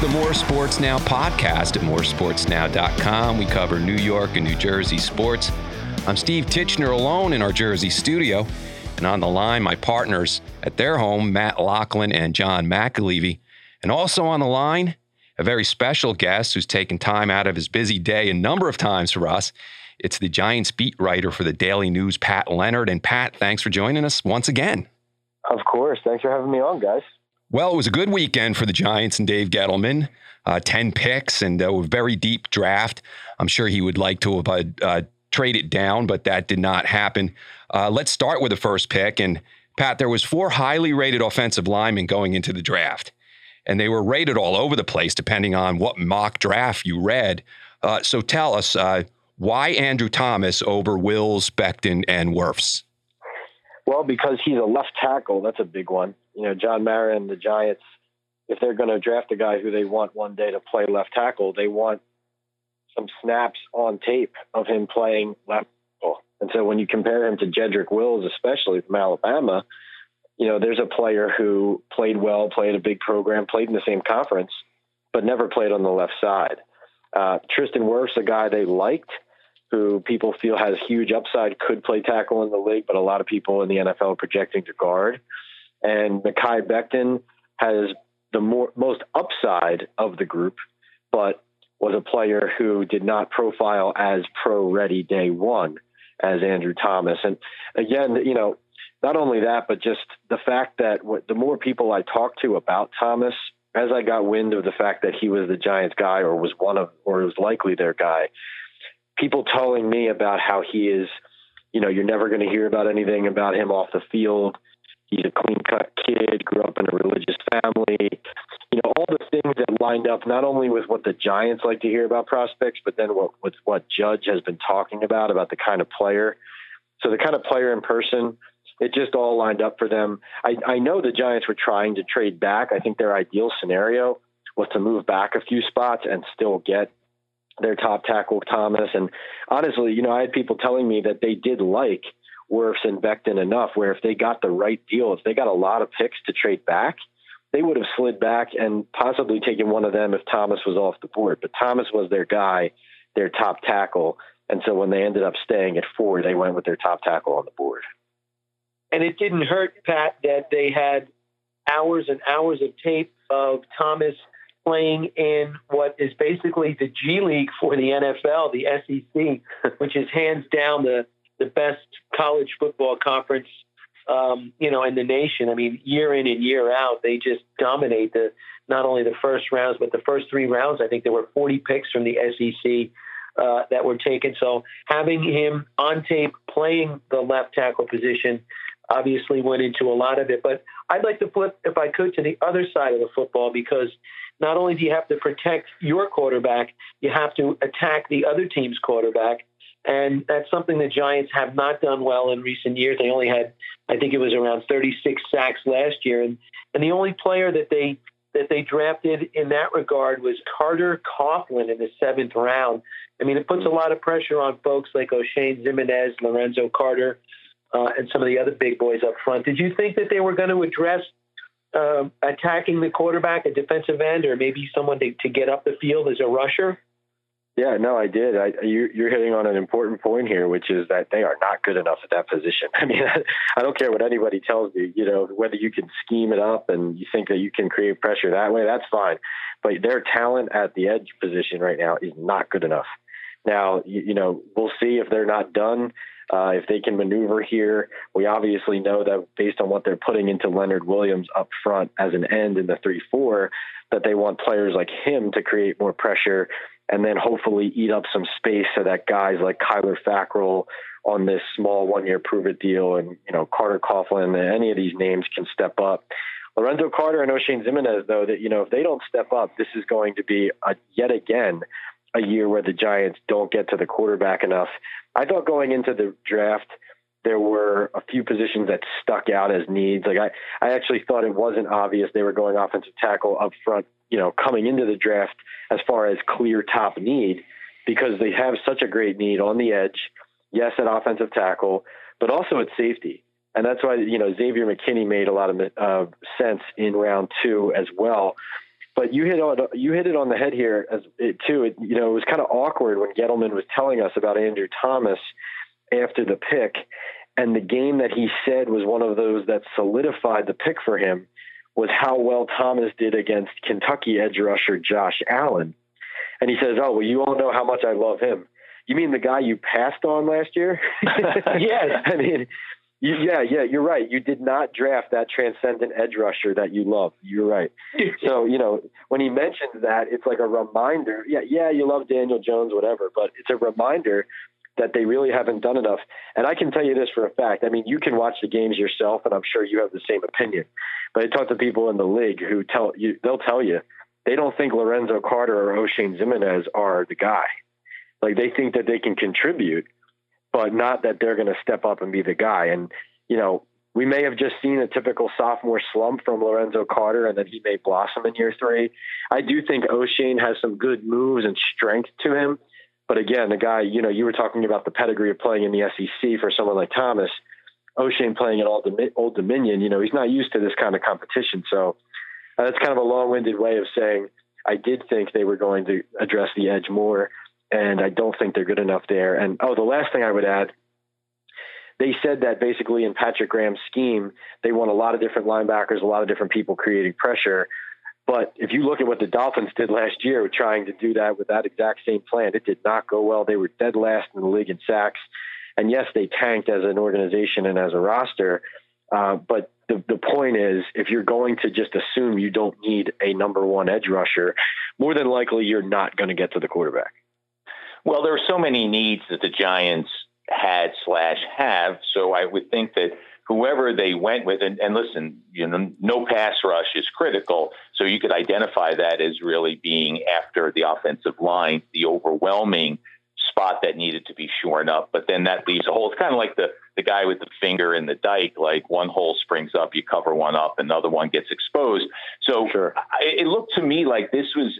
the More Sports Now podcast at moresportsnow.com. We cover New York and New Jersey sports. I'm Steve Titchener alone in our Jersey studio. And on the line, my partners at their home, Matt Lachlan and John McAlevey. And also on the line, a very special guest who's taken time out of his busy day a number of times for us. It's the Giants beat writer for the Daily News, Pat Leonard. And Pat, thanks for joining us once again. Of course. Thanks for having me on, guys. Well, it was a good weekend for the Giants and Dave Gettleman. Uh, 10 picks and a very deep draft. I'm sure he would like to have uh, uh, traded down, but that did not happen. Uh, let's start with the first pick. And Pat, there was four highly rated offensive linemen going into the draft and they were rated all over the place depending on what mock draft you read. Uh, so tell us uh, why Andrew Thomas over Wills, Becton, and Wirfs? Well, because he's a left tackle. That's a big one. You know, John Mara and the Giants, if they're going to draft a guy who they want one day to play left tackle, they want some snaps on tape of him playing left tackle. And so when you compare him to Jedrick Wills, especially from Alabama, you know, there's a player who played well, played a big program, played in the same conference, but never played on the left side. Uh, Tristan Wirfs, a guy they liked, who people feel has huge upside, could play tackle in the league, but a lot of people in the NFL are projecting to guard. And Mekhi Becton has the more, most upside of the group, but was a player who did not profile as pro ready day one as Andrew Thomas. And again, you know, not only that, but just the fact that what, the more people I talked to about Thomas, as I got wind of the fact that he was the Giants guy or was one of, or was likely their guy, people telling me about how he is, you know, you're never going to hear about anything about him off the field. He's a clean cut kid, grew up in a religious family. You know, all the things that lined up not only with what the Giants like to hear about prospects, but then what with what Judge has been talking about about the kind of player. So the kind of player in person it just all lined up for them. I, I know the Giants were trying to trade back. I think their ideal scenario was to move back a few spots and still get their top tackle Thomas. And honestly, you know, I had people telling me that they did like Wirfs and Becton enough where if they got the right deal, if they got a lot of picks to trade back, they would have slid back and possibly taken one of them if Thomas was off the board. But Thomas was their guy, their top tackle. And so when they ended up staying at four, they went with their top tackle on the board. And it didn't hurt, Pat, that they had hours and hours of tape of Thomas playing in what is basically the G League for the NFL, the SEC, which is hands down the, the best college football conference, um, you know, in the nation. I mean, year in and year out, they just dominate the not only the first rounds, but the first three rounds. I think there were 40 picks from the SEC uh, that were taken. So having him on tape playing the left tackle position obviously went into a lot of it. But I'd like to flip, if I could, to the other side of the football because not only do you have to protect your quarterback, you have to attack the other team's quarterback. And that's something the Giants have not done well in recent years. They only had, I think it was around 36 sacks last year. And, and the only player that they that they drafted in that regard was Carter Coughlin in the seventh round. I mean, it puts a lot of pressure on folks like Oshane Ximines, Lorenzo Carter, uh, and some of the other big boys up front. Did you think that they were going to address uh, attacking the quarterback, a defensive end, or maybe someone to, to get up the field as a rusher? Yeah, no, I did. I, you, are hitting on an important point here, which is that they are not good enough at that position. I mean, I don't care what anybody tells you. You know, whether you can scheme it up and you think that you can create pressure that way, that's fine. But their talent at the edge position right now is not good enough. Now, you, you know, we'll see if they're not done uh, if they can maneuver here, we obviously know that based on what they're putting into Leonard Williams up front as an end in the 3 4, that they want players like him to create more pressure and then hopefully eat up some space so that guys like Kyler Fackrell on this small one year prove it deal and, you know, Carter Coughlin and any of these names can step up. Lorenzo Carter and Oshane Ximines, though, that, you know, if they don't step up, this is going to be a, yet again a year where the Giants don't get to the quarterback enough. I thought going into the draft, there were a few positions that stuck out as needs. Like I, I actually thought it wasn't obvious they were going offensive tackle up front, you know, coming into the draft as far as clear top need because they have such a great need on the edge. Yes, at offensive tackle, but also at safety. And that's why, you know, Xavier McKinney made a lot of uh, sense in round two as well But you hit on you hit it on the head here as it too. It, you know, it was kind of awkward when Gettleman was telling us about Andrew Thomas after the pick, and the game that he said was one of those that solidified the pick for him was how well Thomas did against Kentucky edge rusher Josh Allen. And he says, "Oh, well, you all know how much I love him." You mean the guy you passed on last year? yes. I mean, you, yeah, yeah, you're right. You did not draft that transcendent edge rusher that you love. You're right. so, you know, when he mentions that, it's like a reminder. Yeah, yeah, you love Daniel Jones, whatever, but it's a reminder that they really haven't done enough. And I can tell you this for a fact. I mean, you can watch the games yourself, and I'm sure you have the same opinion. But I talk to people in the league who tell you they'll tell you they don't think Lorenzo Carter or Oshane Ximines are the guy. Like they think that they can contribute, but not that they're going to step up and be the guy. And you know, we may have just seen a typical sophomore slump from Lorenzo Carter, and then he may blossom in year three. I do think Oshane has some good moves and strength to him. But again, the guy, you know, you were talking about the pedigree of playing in the SEC for someone like Thomas. Oshane playing at Old Dominion, you know, he's not used to this kind of competition. So uh, that's kind of a long-winded way of saying I did think they were going to address the edge more, and I don't think they're good enough there. And oh, the last thing I would add, they said that basically in Patrick Graham's scheme, they want a lot of different linebackers, a lot of different people creating pressure. But if you look at what the Dolphins did last year, trying to do that with that exact same plan, it did not go well. They were dead last in the league in sacks. And yes, they tanked as an organization and as a roster. Uh, but the, the point is, if you're going to just assume you don't need a number one edge rusher, more than likely you're not going to get to the quarterback. Well, there are so many needs that the Giants had slash have. So I would think that whoever they went with, and, and listen, you know, no pass rush is critical. So you could identify that as really being after the offensive line, the overwhelming spot that needed to be shorn up. But then that leaves a hole. It's kind of like the the guy with the finger in the dike. Like one hole springs up, you cover one up, another one gets exposed. So sure. it looked to me like this was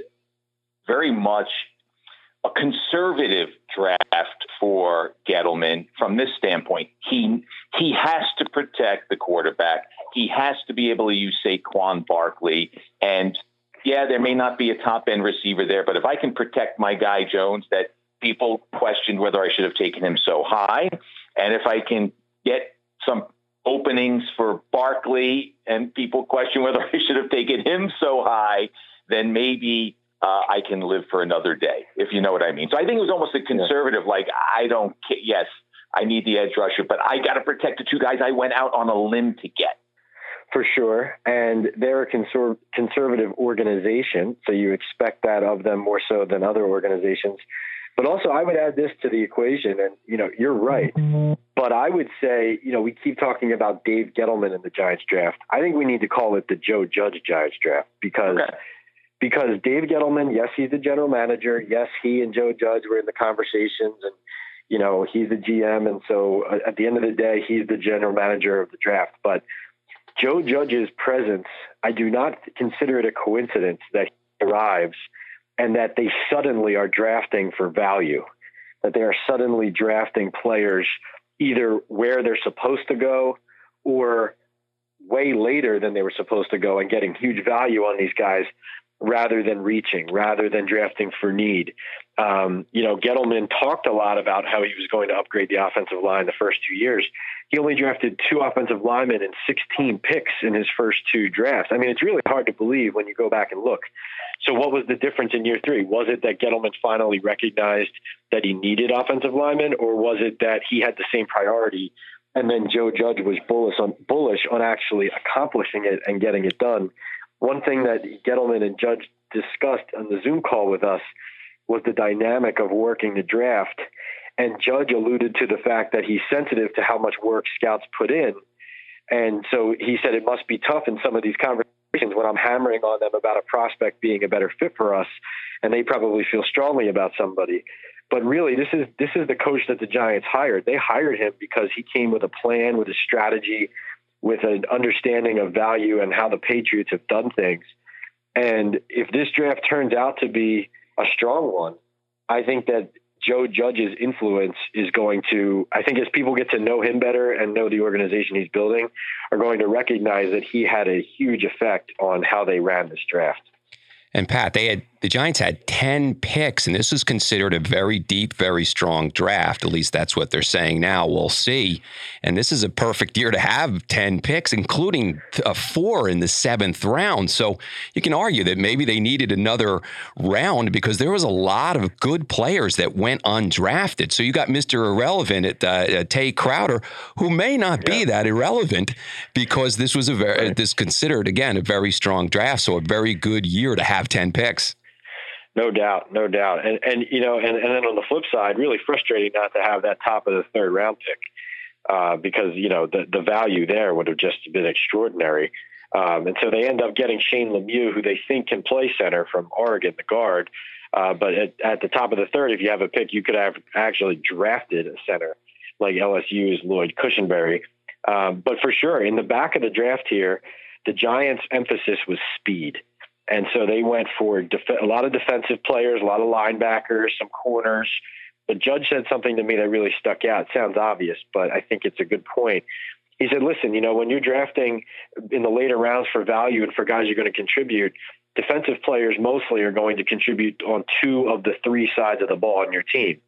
very much a conservative draft for Gettleman from this standpoint. He he has to protect the quarterback. He has to be able to use Saquon Barkley. And yeah, there may not be a top end receiver there, but if I can protect my guy Jones that people questioned whether I should have taken him so high. And if I can get some openings for Barkley and people question whether I should have taken him so high, then maybe uh, I can live for another day, if you know what I mean. So I think it was almost a conservative, like, I don't, yes, I need the edge rusher, but I got to protect the two guys I went out on a limb to get. For sure. And they're a conser- conservative organization, so you expect that of them more so than other organizations. But also, I would add this to the equation, and you know, you're right. But I would say, you know, we keep talking about Dave Gettleman in the Giants draft. I think we need to call it the Joe Judge Giants draft because okay. Because Dave Gettleman, yes, he's the general manager. Yes, he and Joe Judge were in the conversations, and you know, he's the GM, and so uh, at the end of the day, he's the general manager of the draft. But Joe Judge's presence, I do not consider it a coincidence that he arrives and that they suddenly are drafting for value, that they are suddenly drafting players either where they're supposed to go or way later than they were supposed to go and getting huge value on these guys rather than reaching, rather than drafting for need. Um, you know, Gettleman talked a lot about how he was going to upgrade the offensive line the first two years. He only drafted two offensive linemen and 16 picks in his first two drafts. I mean, it's really hard to believe when you go back and look. So, what was the difference in year three? Was it that Gettleman finally recognized that he needed offensive linemen, or was it that he had the same priority and then Joe Judge was bullish on bullish on actually accomplishing it and getting it done? One thing that Gettleman and Judge discussed on the Zoom call with us was the dynamic of working the draft. And Judge alluded to the fact that he's sensitive to how much work scouts put in. And so he said it must be tough in some of these conversations when I'm hammering on them about a prospect being a better fit for us, and they probably feel strongly about somebody. But really, this is this is the coach that the Giants hired. They hired him because he came with a plan, with a strategy, with an understanding of value and how the Patriots have done things. And if this draft turns out to be a strong one, I think that Joe Judge's influence is going to, I think as people get to know him better and know the organization he's building, are going to recognize that he had a huge effect on how they ran this draft. And Pat, they had the Giants had 10 picks, and this was considered a very deep, very strong draft. At least that's what they're saying now. We'll see. And this is a perfect year to have 10 picks, including a four in the seventh round. So you can argue that maybe they needed another round because there was a lot of good players that went undrafted. So you got Mr. Irrelevant at uh, uh, Tae Crowder, who may not be that irrelevant because this was a very, right. this considered, again, a very strong draft. So a very good year to have 10 picks. No doubt, no doubt. And and you know, and, and then on the flip side, really frustrating not to have that top of the third round pick. Uh, because you know the the value there would have just been extraordinary, um, and so they end up getting Shane Lemieux, who they think can play center from Oregon, the guard. Uh, but at, at, the top of the third, if you have a pick, you could have actually drafted a center like LSU's Lloyd Cushenberry. Um, but for sure, in the back of the draft here, the Giants' emphasis was speed. And so they went for def- a lot of defensive players, a lot of linebackers, some corners. But Judge said something to me that really stuck out. It sounds obvious, but I think it's a good point. He said, listen, you know, when you're drafting in the later rounds for value and for guys you're going to contribute, defensive players mostly are going to contribute on two of the three sides of the ball on your team.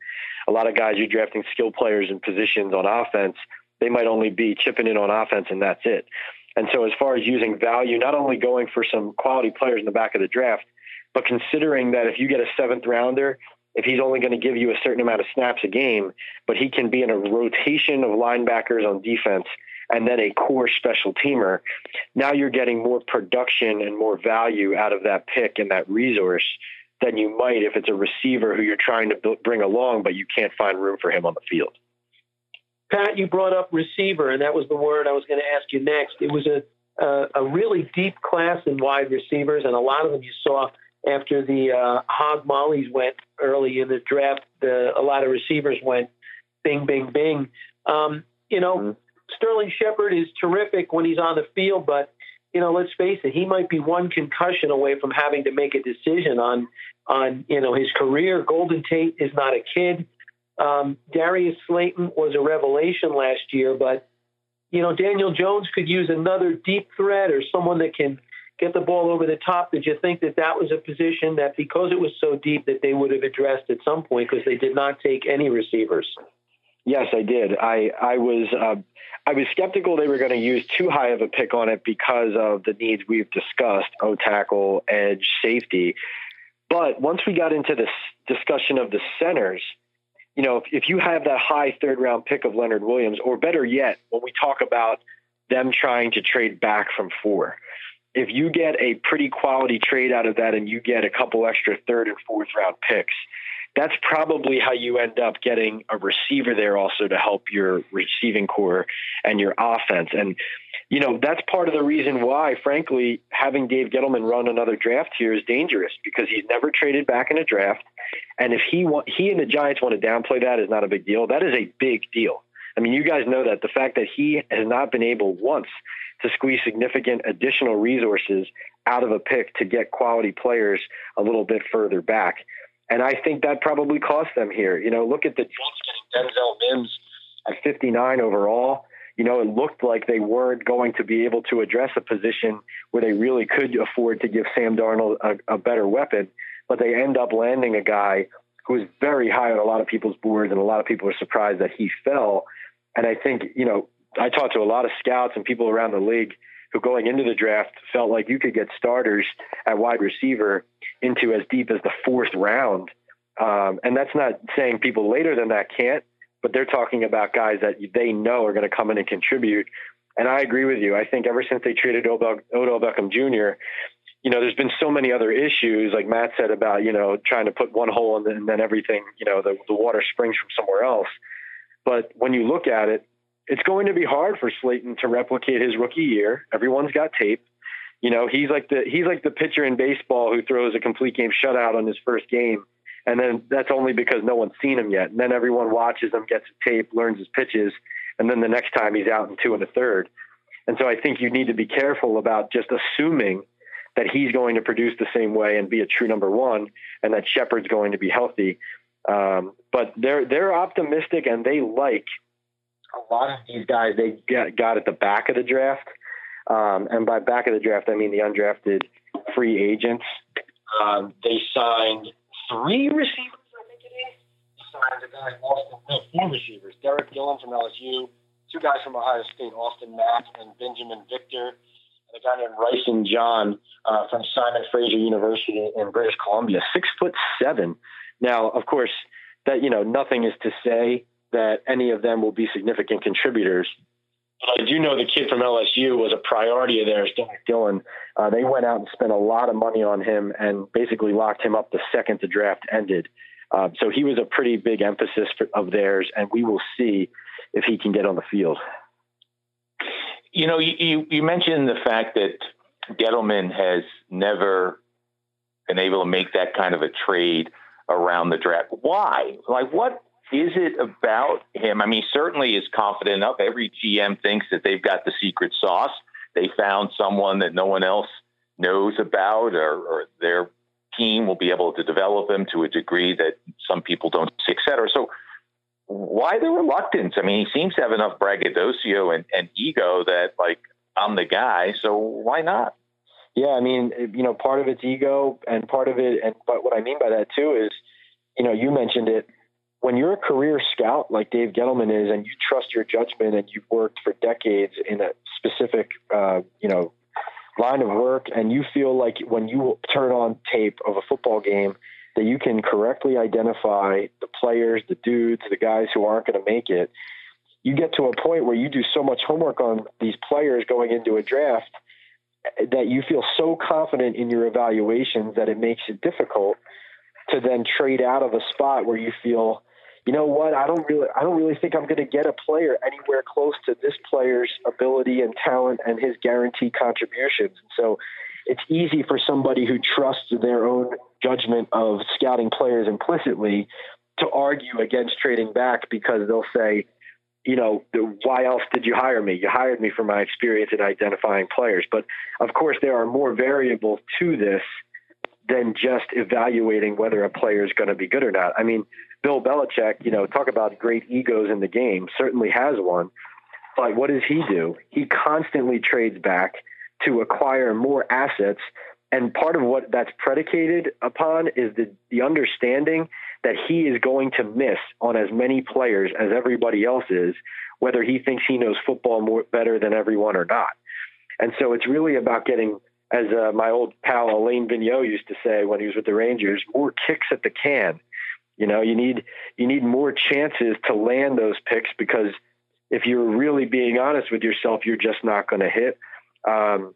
A lot of guys you're drafting skill players in positions on offense, they might only be chipping in on offense and that's it. And so, as far as using value, not only going for some quality players in the back of the draft, but considering that if you get a seventh rounder, if he's only going to give you a certain amount of snaps a game, but he can be in a rotation of linebackers on defense and then a core special teamer, now you're getting more production and more value out of that pick and that resource than you might if it's a receiver who you're trying to bring along, but you can't find room for him on the field. Pat, you brought up receiver, and that was the word I was going to ask you next. It was a, a, a really deep class in wide receivers, and a lot of them you saw after the uh, hog mollies went early in the draft. The, a lot of receivers went bing, bing, bing. Um, you know, mm-hmm. Sterling Shepard is terrific when he's on the field, but you know, let's face it, he might be one concussion away from having to make a decision on on you know his career. Golden Tate is not a kid. Um, Darius Slayton was a revelation last year, but you know Daniel Jones could use another deep threat or someone that can get the ball over the top. Did you think that that was a position that because it was so deep that they would have addressed at some point because they did not take any receivers? Yes, I did. I I was uh, I was skeptical they were going to use too high of a pick on it because of the needs we've discussed: O tackle, edge, safety. But once we got into this discussion of the centers, you know, if, if you have that high third round pick of Leonard Williams, or better yet, when we talk about them trying to trade back from four, if you get a pretty quality trade out of that and you get a couple extra third and fourth round picks, that's probably how you end up getting a receiver there also to help your receiving corps and your offense. And, you know, that's part of the reason why, frankly, having Dave Gettleman run another draft here is dangerous because he's never traded back in a draft. And if he want, he and the Giants want to downplay that is not a big deal. That is a big deal. I mean, you guys know that the fact that he has not been able once to squeeze significant additional resources out of a pick to get quality players a little bit further back and I think that probably cost them here. You know, look at the Jets getting Denzel Mims at 59 overall. You know, it looked like they weren't going to be able to address a position where they really could afford to give Sam Darnold a, a better weapon, but they end up landing a guy who is very high on a lot of people's boards, and a lot of people are surprised that he fell. And I think, you know, I talked to a lot of scouts and people around the league who going into the draft felt like you could get starters at wide receiver into as deep as the fourth round. Um, and that's not saying people later than that can't, but they're talking about guys that they know are going to come in and contribute. And I agree with you. I think ever since they traded Odell, Beckham Jr., you know, there's been so many other issues, like Matt said about, you know, trying to put one hole and then, and then everything, you know, the, the water springs from somewhere else. But when you look at it, it's going to be hard for Slayton to replicate his rookie year. Everyone's got tape. You know, he's like the he's like the pitcher in baseball who throws a complete game shutout on his first game, and then that's only because no one's seen him yet. And then everyone watches him, gets a tape, learns his pitches, and then the next time he's out in two and a third. And so I think you need to be careful about just assuming that he's going to produce the same way and be a true number one, and that Shepard's going to be healthy. Um, but they're they're optimistic and they like a lot of these guys they got, got at the back of the draft. Um, and by back of the draft, I mean the undrafted free agents. Um, they signed three receivers, I think it is. Signed a guy, Austin, no, four receivers. Derek Gillen from LSU, two guys from Ohio State, Austin Mack and Binjimen Victor, and a guy named Rysen John uh, from Simon Fraser University in British Columbia, six foot seven. Now, of course, that you know nothing is to say that any of them will be significant contributors. But I do know the kid from LSU was a priority of theirs, Derek Dillon. Uh, they went out and spent a lot of money on him and basically locked him up the second the draft ended. Uh, so he was a pretty big emphasis for, of theirs, and we will see if he can get on the field. You know, you, you mentioned the fact that Gettleman has never been able to make that kind of a trade around the draft. Why? Like, what is it about him? I mean, certainly is confident enough. Every GM thinks that they've got the secret sauce. They found someone that no one else knows about, or, or their team will be able to develop him to a degree that some people don't see, et cetera. So, why the reluctance? I mean, he seems to have enough braggadocio and, and ego that, like, I'm the guy. So, why not? Yeah, I mean, you know, part of it's ego, and part of it, and but what I mean by that too is, you know, you mentioned it. When you're a career scout like Dave Gettleman is, and you trust your judgment, and you've worked for decades in a specific, uh, you know, line of work, and you feel like when you turn on tape of a football game, that you can correctly identify the players, the dudes, the guys who aren't going to make it. You get to a point where you do so much homework on these players going into a draft that you feel so confident in your evaluations that it makes it difficult to then trade out of a spot where you feel, you know what, I don't really, I don't really think I'm going to get a player anywhere close to this player's ability and talent and his guaranteed contributions. And So it's easy for somebody who trusts their own judgment of scouting players implicitly to argue against trading back because they'll say, you know, why else did you hire me? You hired me for my experience in identifying players. But of course, there are more variables to this than just evaluating whether a player is going to be good or not. I mean, Bill Belichick, you know, talk about great egos in the game, certainly has one. But what does he do? He constantly trades back to acquire more assets. And part of what that's predicated upon is the, the understanding that he is going to miss on as many players as everybody else is, whether he thinks he knows football more better than everyone or not. And so it's really about getting, as uh, my old pal Alain Vigneault used to say when he was with the Rangers, more kicks at the can. You know, you need you need more chances to land those picks because if you're really being honest with yourself, you're just not going to hit. Um,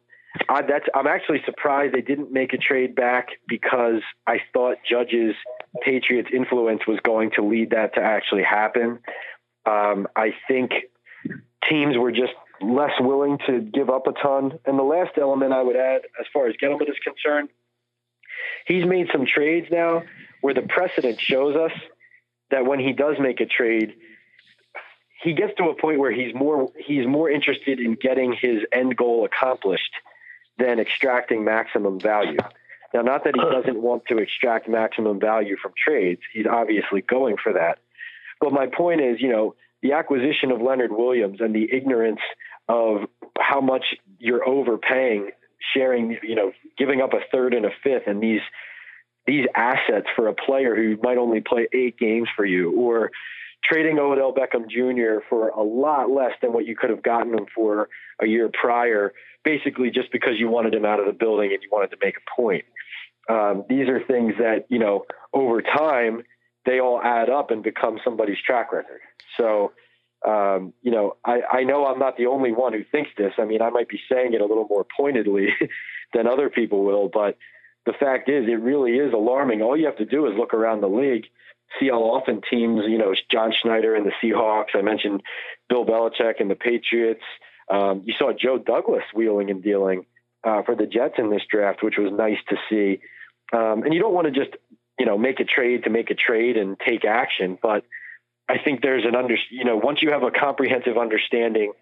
I, that's I'm actually surprised they didn't make a trade back because I thought Judge's Patriots influence was going to lead that to actually happen. Um, I think teams were just less willing to give up a ton. And the last element I would add, as far as Gettleman is concerned, he's made some trades now where the precedent shows us that when he does make a trade, he gets to a point where he's more he's more interested in getting his end goal accomplished than extracting maximum value. Now, not that he doesn't want to extract maximum value from trades. He's obviously going for that. But my point is, you know, the acquisition of Leonard Williams and the ignorance of how much you're overpaying, sharing, you know, giving up a third and a fifth and these these assets for a player who might only play eight games for you, or trading Odell Beckham Jr. for a lot less than what you could have gotten him for a year prior basically just because you wanted him out of the building and you wanted to make a point. Um, these are things that, you know, over time, they all add up and become somebody's track record. So, um, you know, I, I know I'm not the only one who thinks this. I mean, I might be saying it a little more pointedly than other people will, but the fact is, it really is alarming. All you have to do is look around the league, see how often teams, you know, John Schneider and the Seahawks, I mentioned Bill Belichick and the Patriots, um, you saw Joe Douglas wheeling and dealing uh, for the Jets in this draft, which was nice to see. Um, and you don't want to just, you know, make a trade to make a trade and take action, but I think there's an under, you know, once you have a comprehensive understanding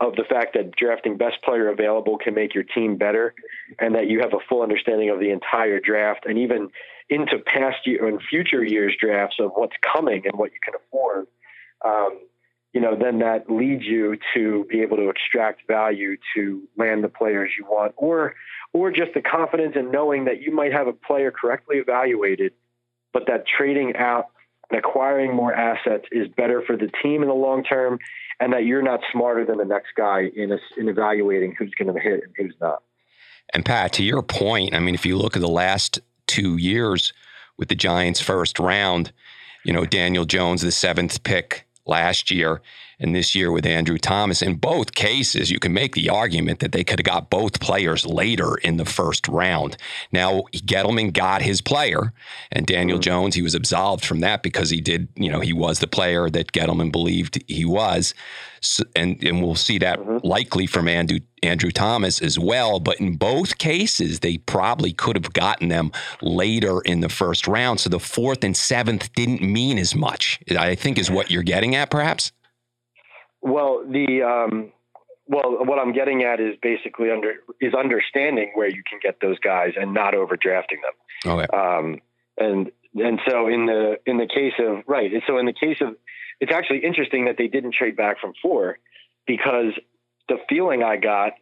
of the fact that drafting best player available can make your team better, and that you have a full understanding of the entire draft, and even into past year and future years drafts of what's coming and what you can afford. Um, you know, then that leads you to be able to extract value to land the players you want, or or just the confidence in knowing that you might have a player correctly evaluated, but that trading out acquiring more assets is better for the team in the long term, and that you're not smarter than the next guy in a, in evaluating who's going to hit and who's not. And Pat, to your point, I mean, if you look at the last two years with the Giants' first round, you know, Daniel Jones, the seventh pick last year and this year with Andrew Thomas. In both cases, you can make the argument that they could have got both players later in the first round. Now, Gettleman got his player, and Daniel mm-hmm. Jones, he was absolved from that because he did, you know, he was the player that Gettleman believed he was. So, and, and we'll see that mm-hmm. likely from Andrew, Andrew Thomas as well. But in both cases, they probably could have gotten them later in the first round. So the fourth and seventh didn't mean as much, I think, is what you're getting at, perhaps. Well, the um, well, what I'm getting at is basically under is understanding where you can get those guys and not overdrafting them. Okay. Um, and and so in the in the case of right, so in the case of it's actually interesting that they didn't trade back from four because the feeling I got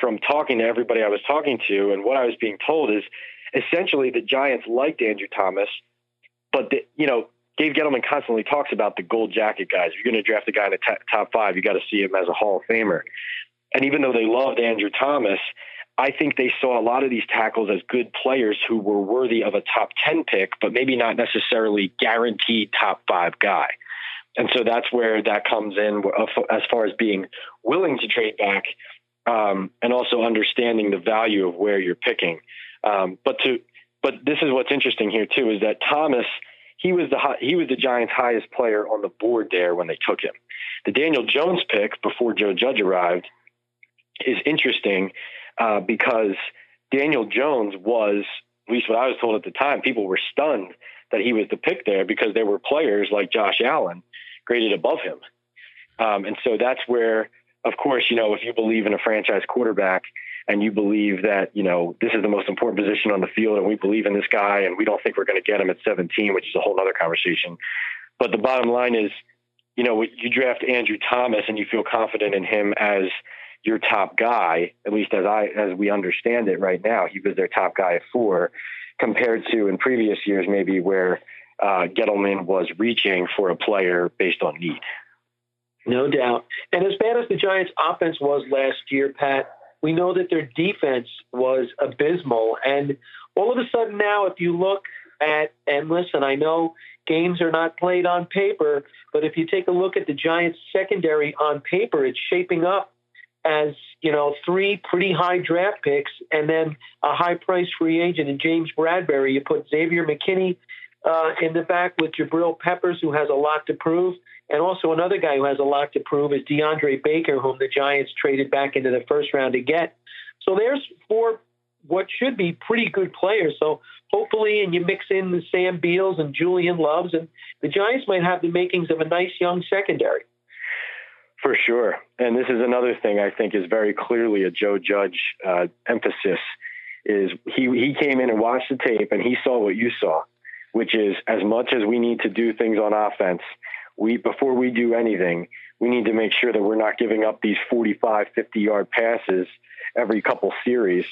from talking to everybody I was talking to and what I was being told is essentially the Giants liked Andrew Thomas, but the, you know Dave Gettleman constantly talks about the gold jacket guys. If you're going to draft a guy in the t- top five, you got to see him as a Hall of Famer. And even though they loved Andrew Thomas, I think they saw a lot of these tackles as good players who were worthy of a top 10 pick, but maybe not necessarily guaranteed top five guy. And so that's where that comes in as far as being willing to trade back um, and also understanding the value of where you're picking. Um, but to but this is what's interesting here too is that Thomas – he was the he was the Giants' highest player on the board there when they took him. The Daniel Jones pick before Joe Judge arrived is interesting uh, because Daniel Jones was, at least what I was told at the time, people were stunned that he was the pick there because there were players like Josh Allen graded above him, um, and so that's where, of course, you know, if you believe in a franchise quarterback and you believe that, you know, this is the most important position on the field and we believe in this guy and we don't think we're going to get him at 17, which is a whole other conversation. But the bottom line is, you know, you draft Andrew Thomas and you feel confident in him as your top guy, at least as I as we understand it right now, he was their top guy at four, compared to in previous years maybe where uh, Gettleman was reaching for a player based on need. No doubt. And as bad as the Giants' offense was last year, Pat, we know that their defense was abysmal. And all of a sudden now, if you look at, endless, and I know games are not played on paper, but if you take a look at the Giants secondary on paper, it's shaping up as, you know, three pretty high draft picks and then a high price free agent in James Bradberry. You put Xavier McKinney uh, in the back with Jabril Peppers, who has a lot to prove. And also another guy who has a lot to prove is DeAndre Baker, whom the Giants traded back into the first round to get. So there's four what should be pretty good players. So hopefully, and you mix in the Sam Beals and Julian Loves, and the Giants might have the makings of a nice young secondary. For sure. And this is another thing I think is very clearly a Joe Judge uh, emphasis is he, he came in and watched the tape and he saw what you saw, which is as much as we need to do things on offense – we before we do anything, we need to make sure that we're not giving up these 45, 50 yard passes every couple series.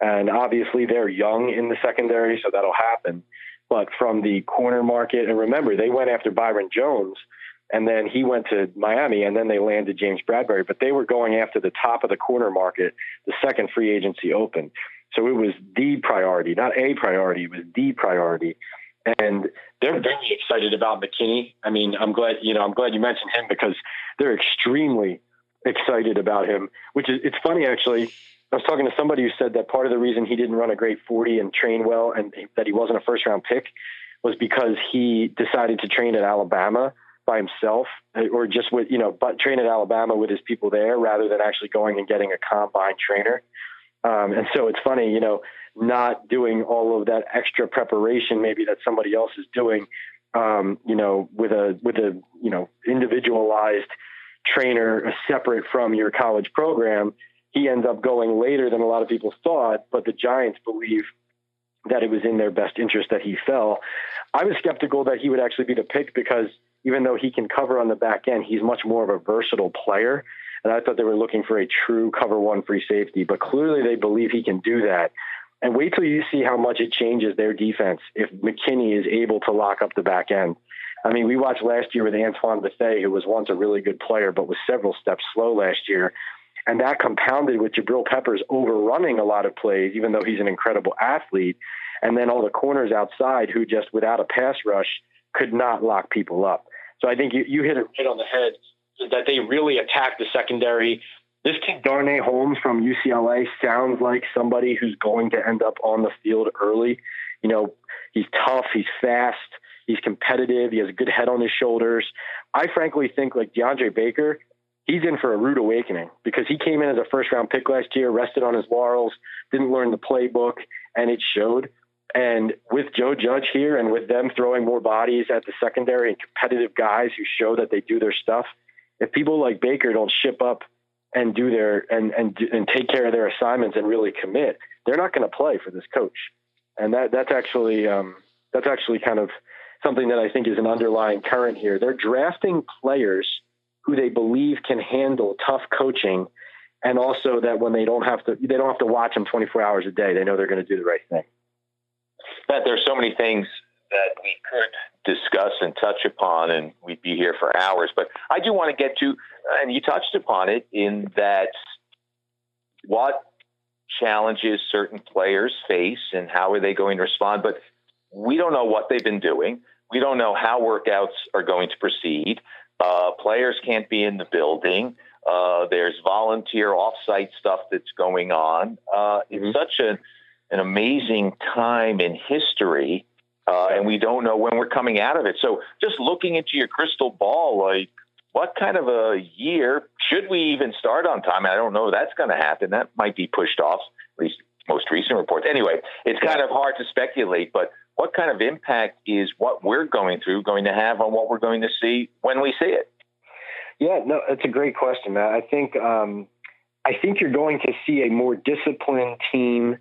And obviously, they're young in the secondary, so that'll happen. But from the corner market, and remember, they went after Byron Jones, and then he went to Miami, and then they landed James Bradberry. But they were going after the top of the corner market, the second free agency open. So it was the priority, not a priority, it was the priority and they're very excited about McKinney. I mean, I'm glad you know I'm glad you mentioned him because they're extremely excited about him. Which is it's funny actually. I was talking to somebody who said that part of the reason he didn't run a great 40 and train well, and that he wasn't a first round pick, was because he decided to train at Alabama by himself, or just with you know, but train at Alabama with his people there, rather than actually going and getting a combine trainer. Um, and so it's funny, you know, not doing all of that extra preparation maybe that somebody else is doing um, you know with a with a you know individualized trainer separate from your college program he ends up going later than a lot of people thought but the giants believe that it was in their best interest that he fell i was skeptical that he would actually be the pick because even though he can cover on the back end, he's much more of a versatile player. And I thought they were looking for a true cover one free safety, but clearly they believe he can do that. And wait till you see how much it changes their defense if McKinney is able to lock up the back end. I mean, we watched last year with Antoine Bethea, who was once a really good player, but was several steps slow last year. And that compounded with Jabril Peppers overrunning a lot of plays, even though he's an incredible athlete. And then all the corners outside who just without a pass rush could not lock people up. So I think you, you hit it right on the head that they really attacked the secondary. This kid Darnay Holmes from UCLA sounds like somebody who's going to end up on the field early. You know, he's tough, he's fast, he's competitive, he has a good head on his shoulders. I frankly think like DeAndre Baker, he's in for a rude awakening because he came in as a first round pick last year, rested on his laurels, didn't learn the playbook, and it showed. And with Joe Judge here and with them throwing more bodies at the secondary and competitive guys who show that they do their stuff, if people like Baker don't ship up and do their and and and take care of their assignments and really commit, they're not going to play for this coach. And that that's actually um, that's actually kind of something that I think is an underlying current here. They're drafting players who they believe can handle tough coaching, and also that when they don't have to they don't have to watch them 24 hours a day. They know they're going to do the right thing. That there's so many things that we could discuss and touch upon, and we'd be here for hours. But I do want to get to, and you touched upon it, in that what challenges certain players face and how are they going to respond. But we don't know what they've been doing. We don't know how workouts are going to proceed. Uh, players can't be in the building. Uh, there's volunteer offsite stuff that's going on. Uh, mm-hmm. It's such an, an amazing time in history uh, and we don't know when we're coming out of it. So just looking into your crystal ball, like what kind of a year should we even start on time? I don't know that's going to happen. That might be pushed off, at least most recent reports. Anyway, it's kind of hard to speculate, but what kind of impact is what we're going through going to have on what we're going to see when we see it? Yeah, no, it's a great question, Matt. I think um, I think you're going to see a more disciplined team,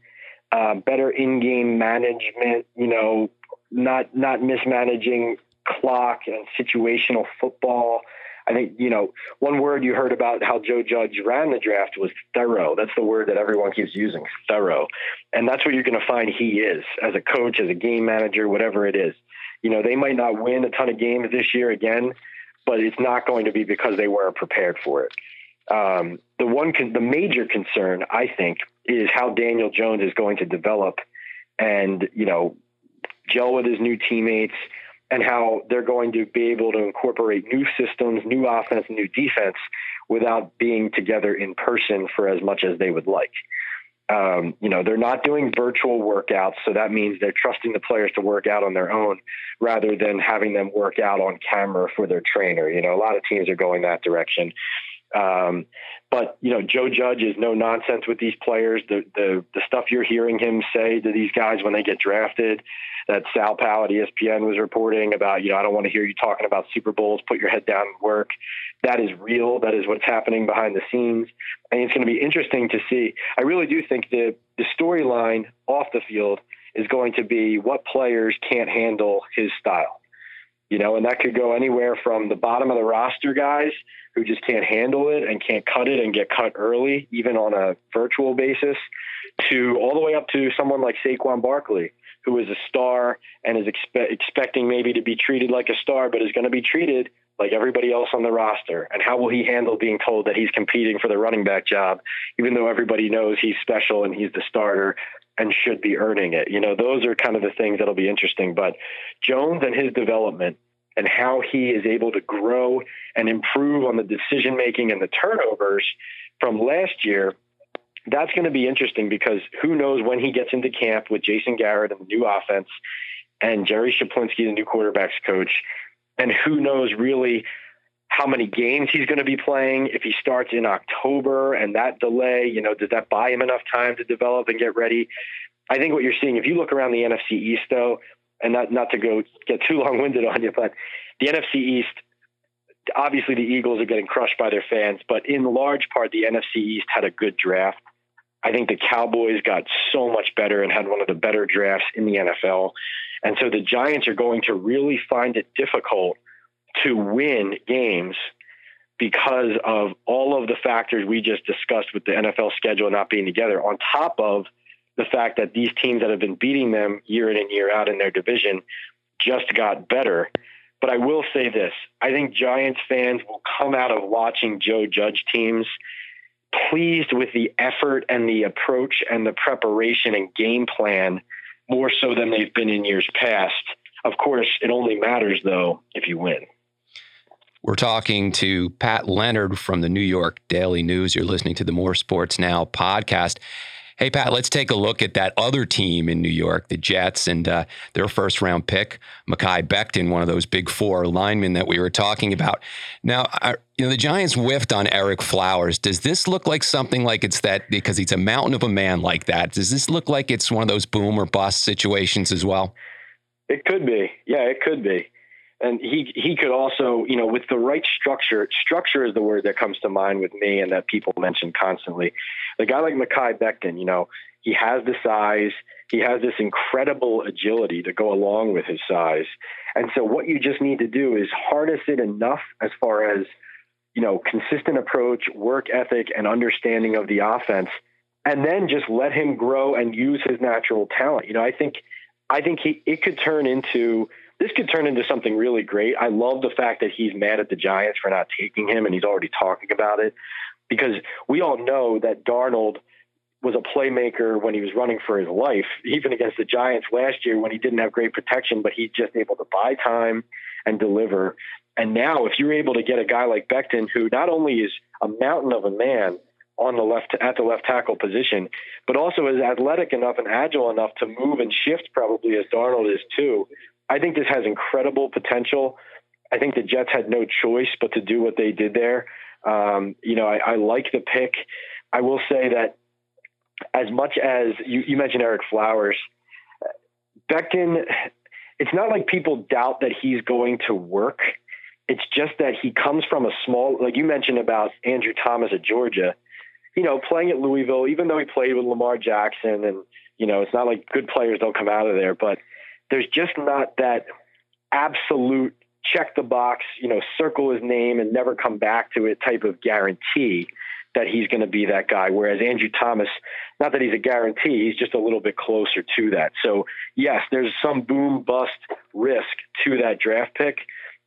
uh, better in-game management. You know, not not mismanaging clock and situational football. I think, you know, one word you heard about how Joe Judge ran the draft was thorough. That's the word that everyone keeps using, thorough. And that's what you're going to find he is as a coach, as a game manager, whatever it is. You know, they might not win a ton of games this year again, but it's not going to be because they weren't prepared for it. Um, the one, con- the major concern, I think, is how Daniel Jones is going to develop and, you know, gel with his new teammates, and how they're going to be able to incorporate new systems, new offense, new defense without being together in person for as much as they would like. Um, you know, they're not doing virtual workouts, so that means they're trusting the players to work out on their own rather than having them work out on camera for their trainer. You know, a lot of teams are going that direction. Um, but you know, Joe Judge is no nonsense with these players. The the the stuff you're hearing him say to these guys when they get drafted, that Sal Powell at ESPN was reporting about, you know, I don't want to hear you talking about Super Bowls. Put your head down and work. That is real. That is what's happening behind the scenes, and it's going to be interesting to see. I really do think the the storyline off the field is going to be what players can't handle his style. You know, and that could go anywhere from the bottom of the roster guys who just can't handle it and can't cut it and get cut early, even on a virtual basis, to all the way up to someone like Saquon Barkley, who is a star and is expe- expecting maybe to be treated like a star, but is going to be treated like everybody else on the roster. And how will he handle being told that he's competing for the running back job, even though everybody knows he's special and he's the starter and should be earning it? You know, those are kind of the things that'll be interesting. But Jones and his development and how he is able to grow and improve on the decision making and the turnovers from last year that's going to be interesting because who knows when he gets into camp with Jason Garrett and the new offense and Jerry Schuplinski, the new quarterbacks coach, and who knows really how many games he's going to be playing if he starts in October and that delay, you know, does that buy him enough time to develop and get ready? I think what you're seeing, if you look around the NFC East though, and not not to go get too long winded on you, but the NFC East, obviously the Eagles are getting crushed by their fans, but in large part the NFC East had a good draft. I think the Cowboys got so much better and had one of the better drafts in the NFL. And so the Giants are going to really find it difficult to win games because of all of the factors we just discussed with the NFL schedule not being together, on top of the fact that these teams that have been beating them year in and year out in their division just got better. But I will say this I think Giants fans will come out of watching Joe Judge teams pleased with the effort and the approach and the preparation and game plan more so than they've been in years past. Of course, it only matters though if you win. We're talking to Pat Leonard from the New York Daily News. You're listening to the More Sports Now podcast. Hey, Pat, let's take a look at that other team in New York, the Jets, and uh, their first round pick, Mekhi Becton, one of those big four linemen that we were talking about. Now, you know, the Giants whiffed on Ereck Flowers. Does this look like something like it's that because he's a mountain of a man like that? Does this look like it's one of those boom or bust situations as well? It could be. Yeah, it could be and he he could also you know with the right structure structure is the word that comes to mind with me and that people mention constantly. A guy like Mekhi Becton you know he has the size he has this incredible agility to go along with his size. And so what you just need to do is harness it enough as far as you know consistent approach work ethic and understanding of the offense and then just let him grow and use his natural talent. You know i think i think he it could turn into this could turn into something really great. I love the fact that he's mad at the Giants for not taking him, and he's already talking about it because we all know that Darnold was a playmaker when he was running for his life, even against the Giants last year when he didn't have great protection, but he's just able to buy time and deliver. And now, if you're able to get a guy like Becton, who not only is a mountain of a man on the left at the left tackle position, but also is athletic enough and agile enough to move and shift, probably as Darnold is too, I think this has incredible potential. I think the Jets had no choice but to do what they did there. Um, you know, I, I, like the pick. I will say that as much as you, you mentioned Ereck Flowers, Becton, it's not like people doubt that he's going to work. It's just that he comes from a small, like you mentioned about Andrew Thomas at Georgia, you know, playing at Louisville, even though he played with Lamar Jackson and, you know, it's not like good players don't come out of there, but – there's just not that absolute check the box, you know, circle his name and never come back to it type of guarantee that he's going to be that guy. Whereas Andrew Thomas, not that he's a guarantee, he's just a little bit closer to that. So, yes, there's some boom bust risk to that draft pick,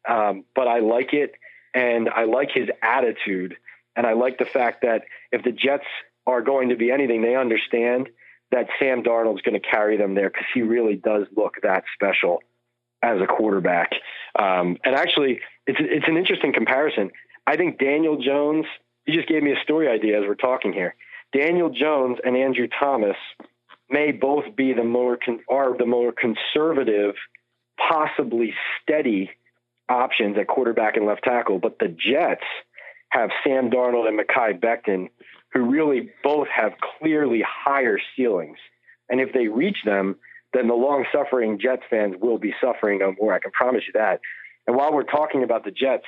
um, but I like it. And I like his attitude. And I like the fact that if the Jets are going to be anything, they understand that Sam Darnold's going to carry them there because he really does look that special as a quarterback. Um, and actually, it's it's an interesting comparison. I think Daniel Jones. You just gave me a story idea as we're talking here. Daniel Jones and Andrew Thomas may both be the more con- are the more conservative, possibly steady options at quarterback and left tackle. But the Jets have Sam Darnold and Mekhi Becton who really both have clearly higher ceilings. And if they reach them, then the long suffering Jets fans will be suffering no more. I can promise you that. And while we're talking about the Jets,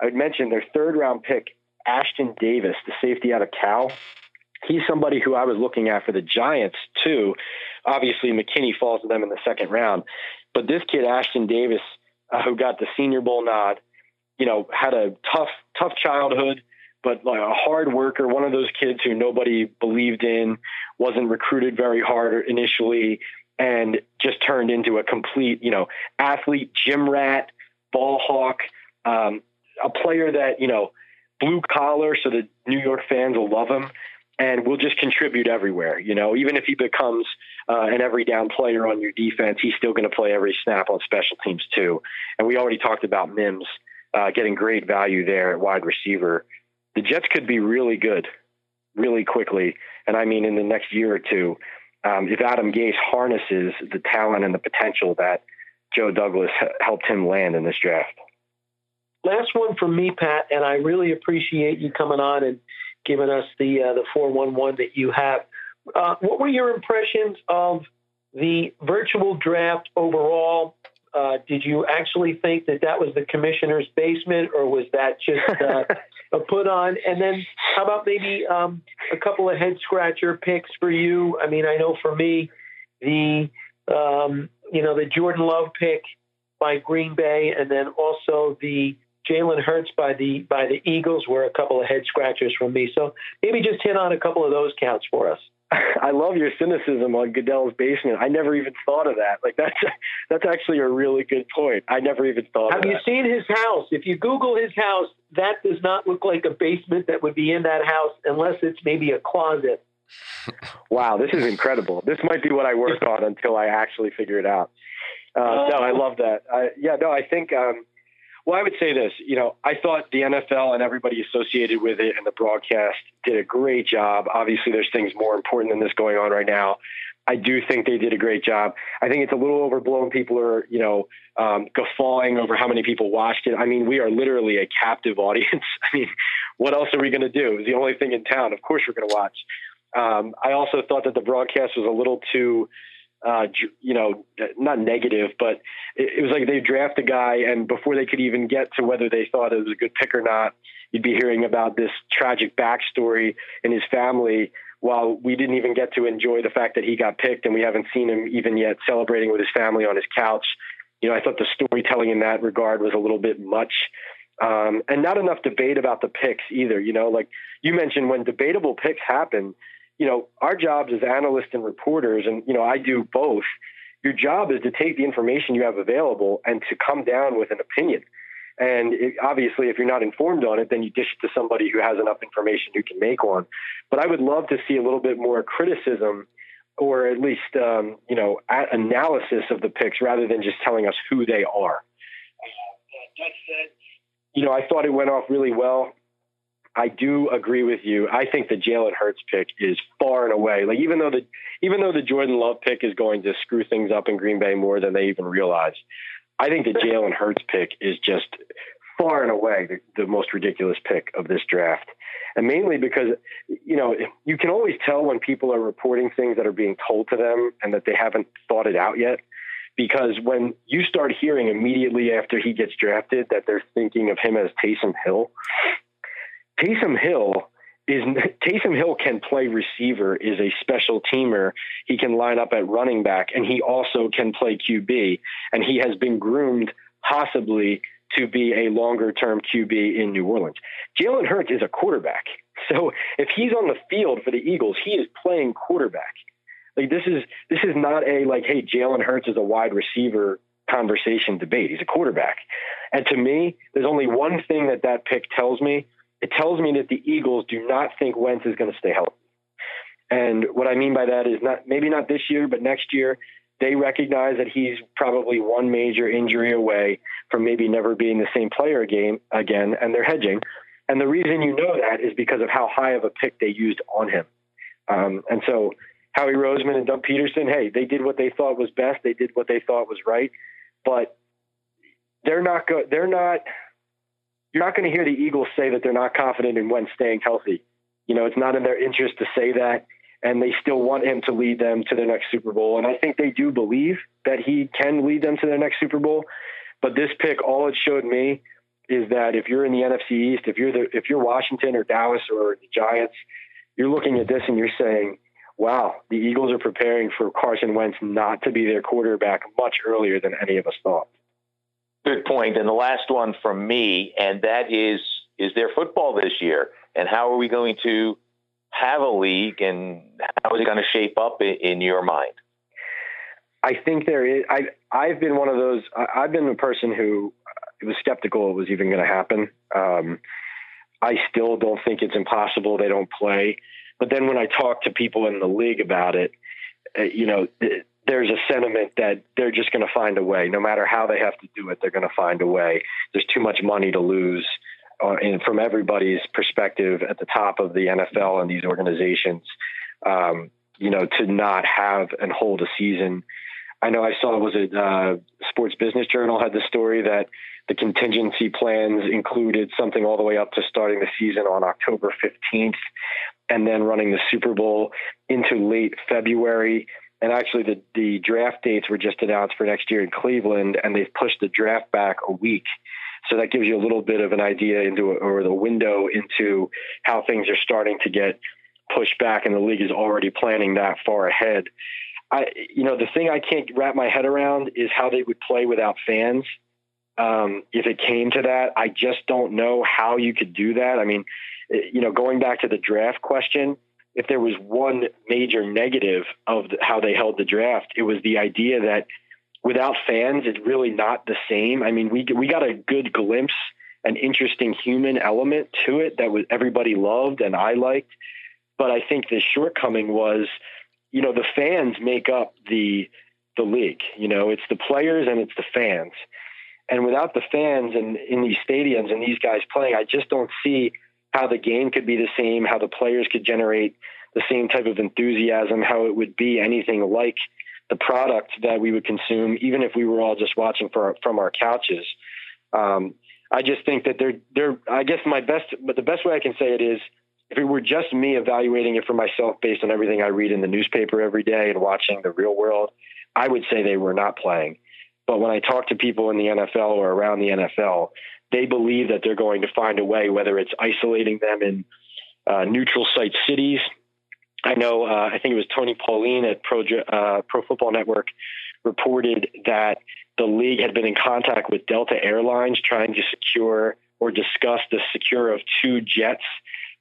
I would mention their third round pick, Ashtyn Davis, the safety out of Cal. He's somebody who I was looking at for the Giants too. Obviously, McKinney falls to them in the second round. But this kid, Ashtyn Davis, uh, who got the Senior Bowl nod, you know, had a tough, tough childhood but like a hard worker, one of those kids who nobody believed in, wasn't recruited very hard initially, and just turned into a complete, you know, athlete, gym rat, ball hawk, um, a player that you know, blue collar, so the New York fans will love him and will just contribute everywhere. You know, even if he becomes uh, an every down player on your defense, he's still going to play every snap on special teams too. And we already talked about Mims uh, getting great value there at wide receiver the Jets could be really good really quickly. And I mean, in the next year or two, um, if Adam Gase harnesses the talent and the potential that Joe Douglas helped him land in this draft. Last one from me, Pat, and I really appreciate you coming on and giving us the uh, the four one one that you have. Uh, what were your impressions of the virtual draft overall? Uh, did you actually think that that was the commissioner's basement, or was that just uh, a put on? And then, how about maybe um, a couple of head scratcher picks for you? I mean, I know for me, the um, you know the Jordan Love pick by Green Bay, and then also the Jalen Hurts by the by the Eagles were a couple of head scratchers from me. So maybe just hit on a couple of those counts for us. I love your cynicism on Goodell's basement. I never even thought of that. Like that's that's actually a really good point. I never even thought. Have you that. seen his house? If you Google his house, that does not look like a basement that would be in that house, unless it's maybe a closet. wow, this is incredible. This might be what I work on until I actually figure it out. Uh, no, I love that. I, yeah, no, I think. Um, well, I would say this. You know, I thought the NFL and everybody associated with it and the broadcast did a great job. Obviously, there's things more important than this going on right now. I do think they did a great job. I think it's a little overblown. People are, you know, um, guffawing over how many people watched it. I mean, we are literally a captive audience. I mean, what else are we going to do? It's the only thing in town. Of course, we're going to watch. Um, I also thought that the broadcast was a little too uh, you know, not negative, but it, it was like they draft a guy, and before they could even get to whether they thought it was a good pick or not, you'd be hearing about this tragic backstory in his family. While we didn't even get to enjoy the fact that he got picked, and we haven't seen him even yet celebrating with his family on his couch. You know, I thought the storytelling in that regard was a little bit much. Um, and not enough debate about the picks either. You know, like you mentioned, when debatable picks happen, you know, our jobs as analysts and reporters, and, you know, I do both. Your job is to take the information you have available and to come down with an opinion. And it, obviously, if you're not informed on it, then you dish it to somebody who has enough information who can make one. But I would love to see a little bit more criticism or at least, um, you know, analysis of the picks rather than just telling us who they are. Uh, that said, you know, I thought it went off really well. I do agree with you. I think the Jalen Hurts pick is far and away like even though the even though the Jordan Love pick is going to screw things up in Green Bay more than they even realize. I think the Jalen Hurts pick is just far and away the, the most ridiculous pick of this draft. And mainly because, you know, you can always tell when people are reporting things that are being told to them and that they haven't thought it out yet. Because when you start hearing immediately after he gets drafted that they're thinking of him as Taysom Hill, Taysom Hill is Taysom Hill can play receiver, is a special teamer. He can line up at running back, and he also can play QB. And he has been groomed possibly to be a longer term QB in New Orleans. Jalen Hurts is a quarterback. So if he's on the field for the Eagles, he is playing quarterback. Like this is this is not a like, hey, Jalen Hurts is a wide receiver conversation debate. He's a quarterback. And to me, there's only one thing that that pick tells me it tells me that the Eagles do not think Wentz is going to stay healthy. And what I mean by that is not maybe not this year, but next year, they recognize that he's probably one major injury away from maybe never being the same player again, again, and they're hedging. And the reason you know that is because of how high of a pick they used on him. Um, and so Howie Roseman and Doug Pederson, hey, they did what they thought was best. They did what they thought was right, but they're not go- they're not you're not going to hear the Eagles say that they're not confident in Wentz staying healthy. You know, it's not in their interest to say that, and they still want him to lead them to their next Super Bowl. And I think they do believe that he can lead them to their next Super Bowl. But this pick, all it showed me is that if you're in the NFC East, if you're the if you're Washington or Dallas or the Giants, you're looking at this and you're saying, "Wow, the Eagles are preparing for Carson Wentz not to be their quarterback much earlier than any of us thought." Good point. And the last one from me, and that is is there football this year? And how are we going to have a league and how is it going to shape up in, in your mind? I think there is. I I've been one of those. I've been a person who was skeptical it was even going to happen. Um, I still don't think it's impossible they don't play. But then when I talk to people in the league about it, uh, you know, there's a sentiment that they're just going to find a way. No matter how they have to do it, they're going to find a way. There's too much money to lose. Uh, and from everybody's perspective at the top of the NFL and these organizations, um, you know, to not have and hold a season. I know I saw was it uh, Sports Business Journal had the story that the contingency plans included something all the way up to starting the season on October 15th and then running the Super Bowl into late February and actually, the, the draft dates were just announced for next year in Cleveland, and they've pushed the draft back a week. So that gives you a little bit of an idea into or the window into how things are starting to get pushed back, and the league is already planning that far ahead. I, you know, the thing I can't wrap my head around is how they would play without fans. um, if it came to that. I just don't know how you could do that. I mean, eh, you know, going back to the draft question, if there was one major negative of the, how they held the draft, it was the idea that without fans, it's really not the same. I mean, we we got a good glimpse, an interesting human element to it that was everybody loved and I liked, but I think the shortcoming was, you know, the fans make up the the league. You know, it's the players and it's the fans. And without the fans and in these stadiums and these guys playing, I just don't see how the game could be the same, how the players could generate the same type of enthusiasm, how it would be anything like the product that we would consume, even if we were all just watching from our couches. Um, I just think that they're, they're, I guess my best, but the best way I can say it is if it were just me evaluating it for myself based on everything I read in the newspaper every day and watching the real world, I would say they were not playing. But when I talk to people in the NFL or around the NFL, they believe that they're going to find a way, whether it's isolating them in uh, neutral site cities. I know, uh, I think it was Tony Pauline at Pro, uh, Pro Football Network reported that the league had been in contact with Delta Airlines trying to secure or discuss the secure of two jets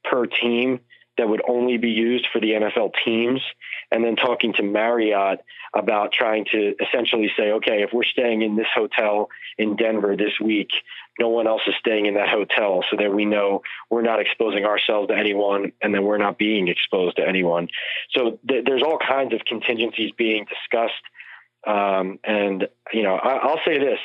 per team that would only be used for the NFL teams. And then talking to Marriott about trying to essentially say, okay, if we're staying in this hotel in Denver this week, no one else is staying in that hotel so that we know we're not exposing ourselves to anyone and then we're not being exposed to anyone. So th- there's all kinds of contingencies being discussed. Um, and, you know, I- I'll say this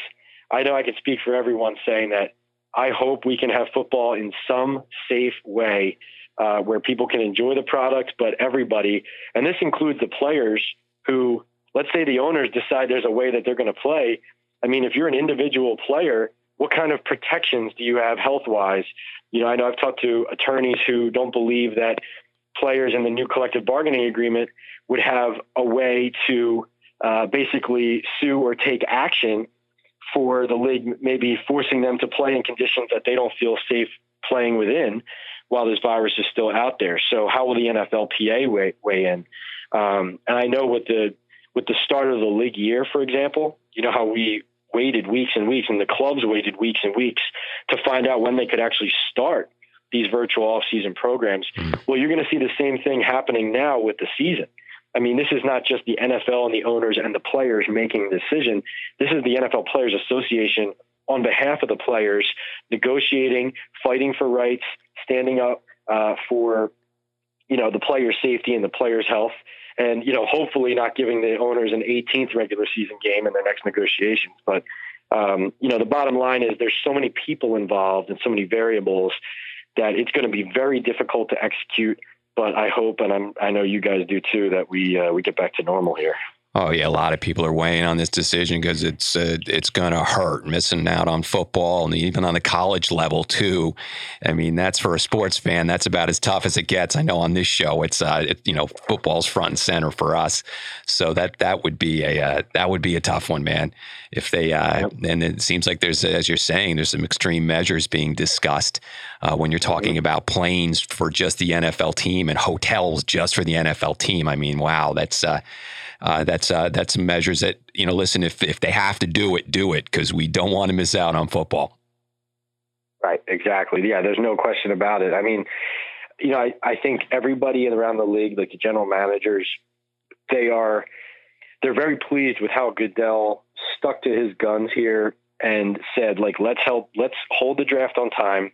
I know I can speak for everyone saying that I hope we can have football in some safe way uh, where people can enjoy the product, but everybody, and this includes the players who, let's say the owners decide there's a way that they're going to play. I mean, if you're an individual player, what kind of protections do you have health wise? You know, I know I've talked to attorneys who don't believe that players in the new collective bargaining agreement would have a way to uh, basically sue or take action for the league, maybe forcing them to play in conditions that they don't feel safe playing within while this virus is still out there. So how will the NFLPA weigh, weigh in? Um, and I know with the with the start of the league year, for example, you know how we waited weeks and weeks, and the clubs waited weeks and weeks to find out when they could actually start these virtual off-season programs. Mm. Well, you're going to see the same thing happening now with the season. I mean, this is not just the NFL and the owners and the players making the decision. This is the NFL Players Association on behalf of the players, negotiating, fighting for rights, standing up uh, for you know the players' safety and the players' health, and you know hopefully not giving the owners an 18th regular season game in their next negotiations. But um, you know the bottom line is there's so many people involved and so many variables that it's going to be very difficult to execute. But I hope, and I'm, I know you guys do too, that we uh, we get back to normal here. Oh yeah, a lot of people are weighing on this decision because it's uh, it's going to hurt missing out on football and even on the college level too. I mean, that's for a sports fan. That's about as tough as it gets. I know on this show, it's uh, it, you know football's front and center for us. So that that would be a uh, that would be a tough one, man. If they uh, and it seems like there's as you're saying, there's some extreme measures being discussed uh, when you're talking about planes for just the NFL team and hotels just for the NFL team. I mean, wow, that's uh, uh, that's uh, that's measures that you know. Listen, if if they have to do it, do it because we don't want to miss out on football. Right. Exactly. Yeah. There's no question about it. I mean, you know, I, I think everybody around the league, like the general managers, they are they're very pleased with how Goodell stuck to his guns here and said, like, let's help, let's hold the draft on time.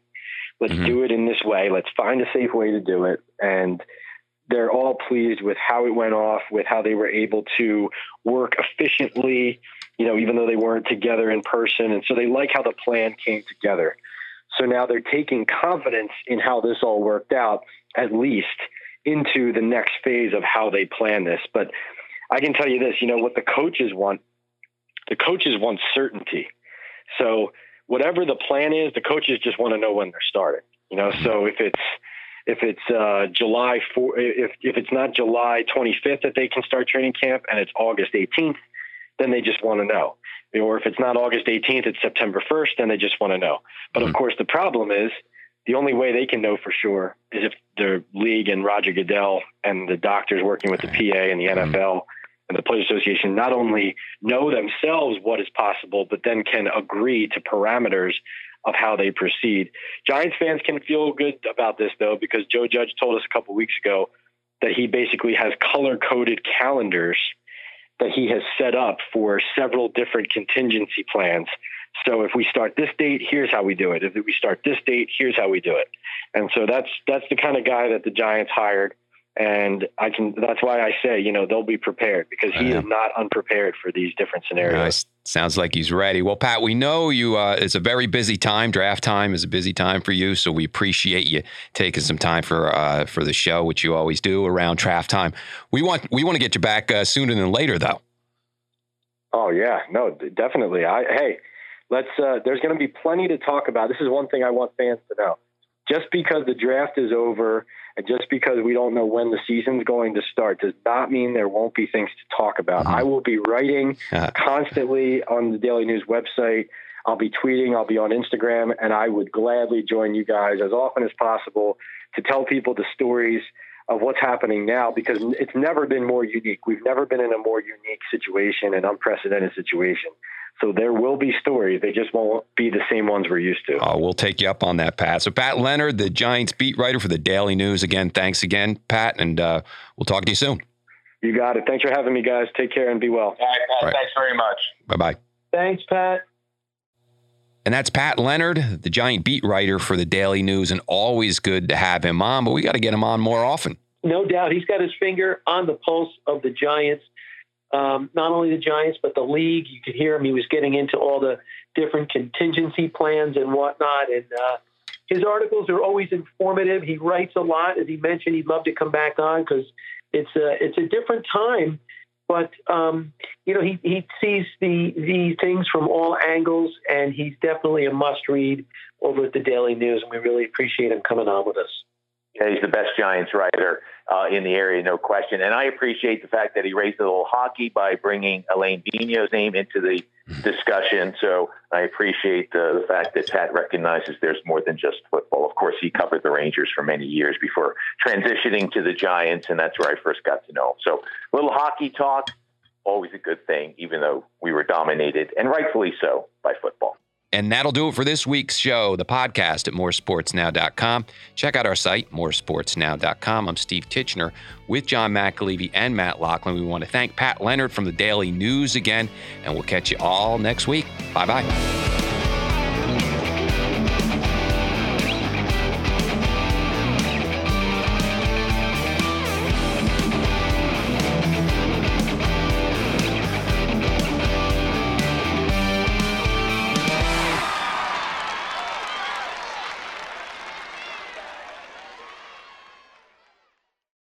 Let's mm-hmm. do it in this way. Let's find a safe way to do it. And they're all pleased with how it went off, with how they were able to work efficiently, you know, even though they weren't together in person. And so they like how the plan came together. So now they're taking confidence in how this all worked out, at least into the next phase of how they plan this. But I can tell you this, you know, what the coaches want, the coaches want certainty. So whatever the plan is, the coaches just want to know when they're starting. You know, so if it's if it's uh, July four, if if it's not July 25th that they can start training camp and it's August 18th, then they just want to know. Or if it's not August 18th, it's September 1st, then they just want to know. But mm-hmm. of course, the problem is the only way they can know for sure is if the league and Roger Goodell and the doctors working with the PA and the NFL and the Players Association not only know themselves what is possible, but then can agree to parameters of how they proceed. Giants fans can feel good about this though, because Joe Judge told us a couple weeks ago that he basically has color coded calendars that he has set up for several different contingency plans. So if we start this date, here's how we do it. If we start this date, here's how we do it. And so that's that's the kind of guy that the Giants hired and I can. That's why I say, you know, they'll be prepared because he is not unprepared for these different scenarios. Nice. Sounds like he's ready. Well, Pat, we know you. Uh, it's a very busy time. Draft time is a busy time for you, so we appreciate you taking some time for uh, for the show, which you always do around draft time. We want we want to get you back uh, sooner than later, though. Oh yeah, no, definitely. I hey, let's. Uh, there's going to be plenty to talk about. This is one thing I want fans to know. Just because the draft is over and just because we don't know when the season's going to start does not mean there won't be things to talk about. Mm-hmm. I will be writing constantly on the Daily News website. I'll be tweeting, I'll be on Instagram, and I would gladly join you guys as often as possible to tell people the stories of what's happening now because it's never been more unique. We've never been in a more unique situation, an unprecedented situation. So there will be stories. They just won't be the same ones we're used to. Oh, we'll take you up on that, Pat. So Pat Leonard, the Giants beat writer for the Daily News. Again, thanks again, Pat, and uh, we'll talk to you soon. You got it. Thanks for having me, guys. Take care and be well. All right, Pat. Right. Thanks very much. Bye bye. Thanks, Pat. And that's Pat Leonard, the Giant beat writer for the Daily News, and always good to have him on, but we got to get him on more often. No doubt. He's got his finger on the pulse of the Giants um, not only the Giants, but the league. You could hear him. He was getting into all the different contingency plans and whatnot. And uh, his articles are always informative. He writes a lot. As he mentioned, he'd love to come back on because it's a, it's a different time. But um, you know, he, he sees the the things from all angles, and he's definitely a must read over at the Daily News. And we really appreciate him coming on with us. Yeah, he's the best Giants writer uh, in the area, no question. And I appreciate the fact that he raised a little hockey by bringing Alain Vigneault's name into the discussion. So I appreciate the, fact that Pat recognizes there's more than just football. Of course, he covered the Rangers for many years before transitioning to the Giants, and that's where I first got to know him. So a little hockey talk, always a good thing, even though we were dominated, and rightfully so, by football. And that'll do it for this week's show, the podcast at moresportsnow.com. Check out our site, moresportsnow.com. I'm Steve Titchener with John McAlevey and Matt Loughlin. We want to thank Pat Leonard from the Daily News again, and we'll catch you all next week. Bye bye.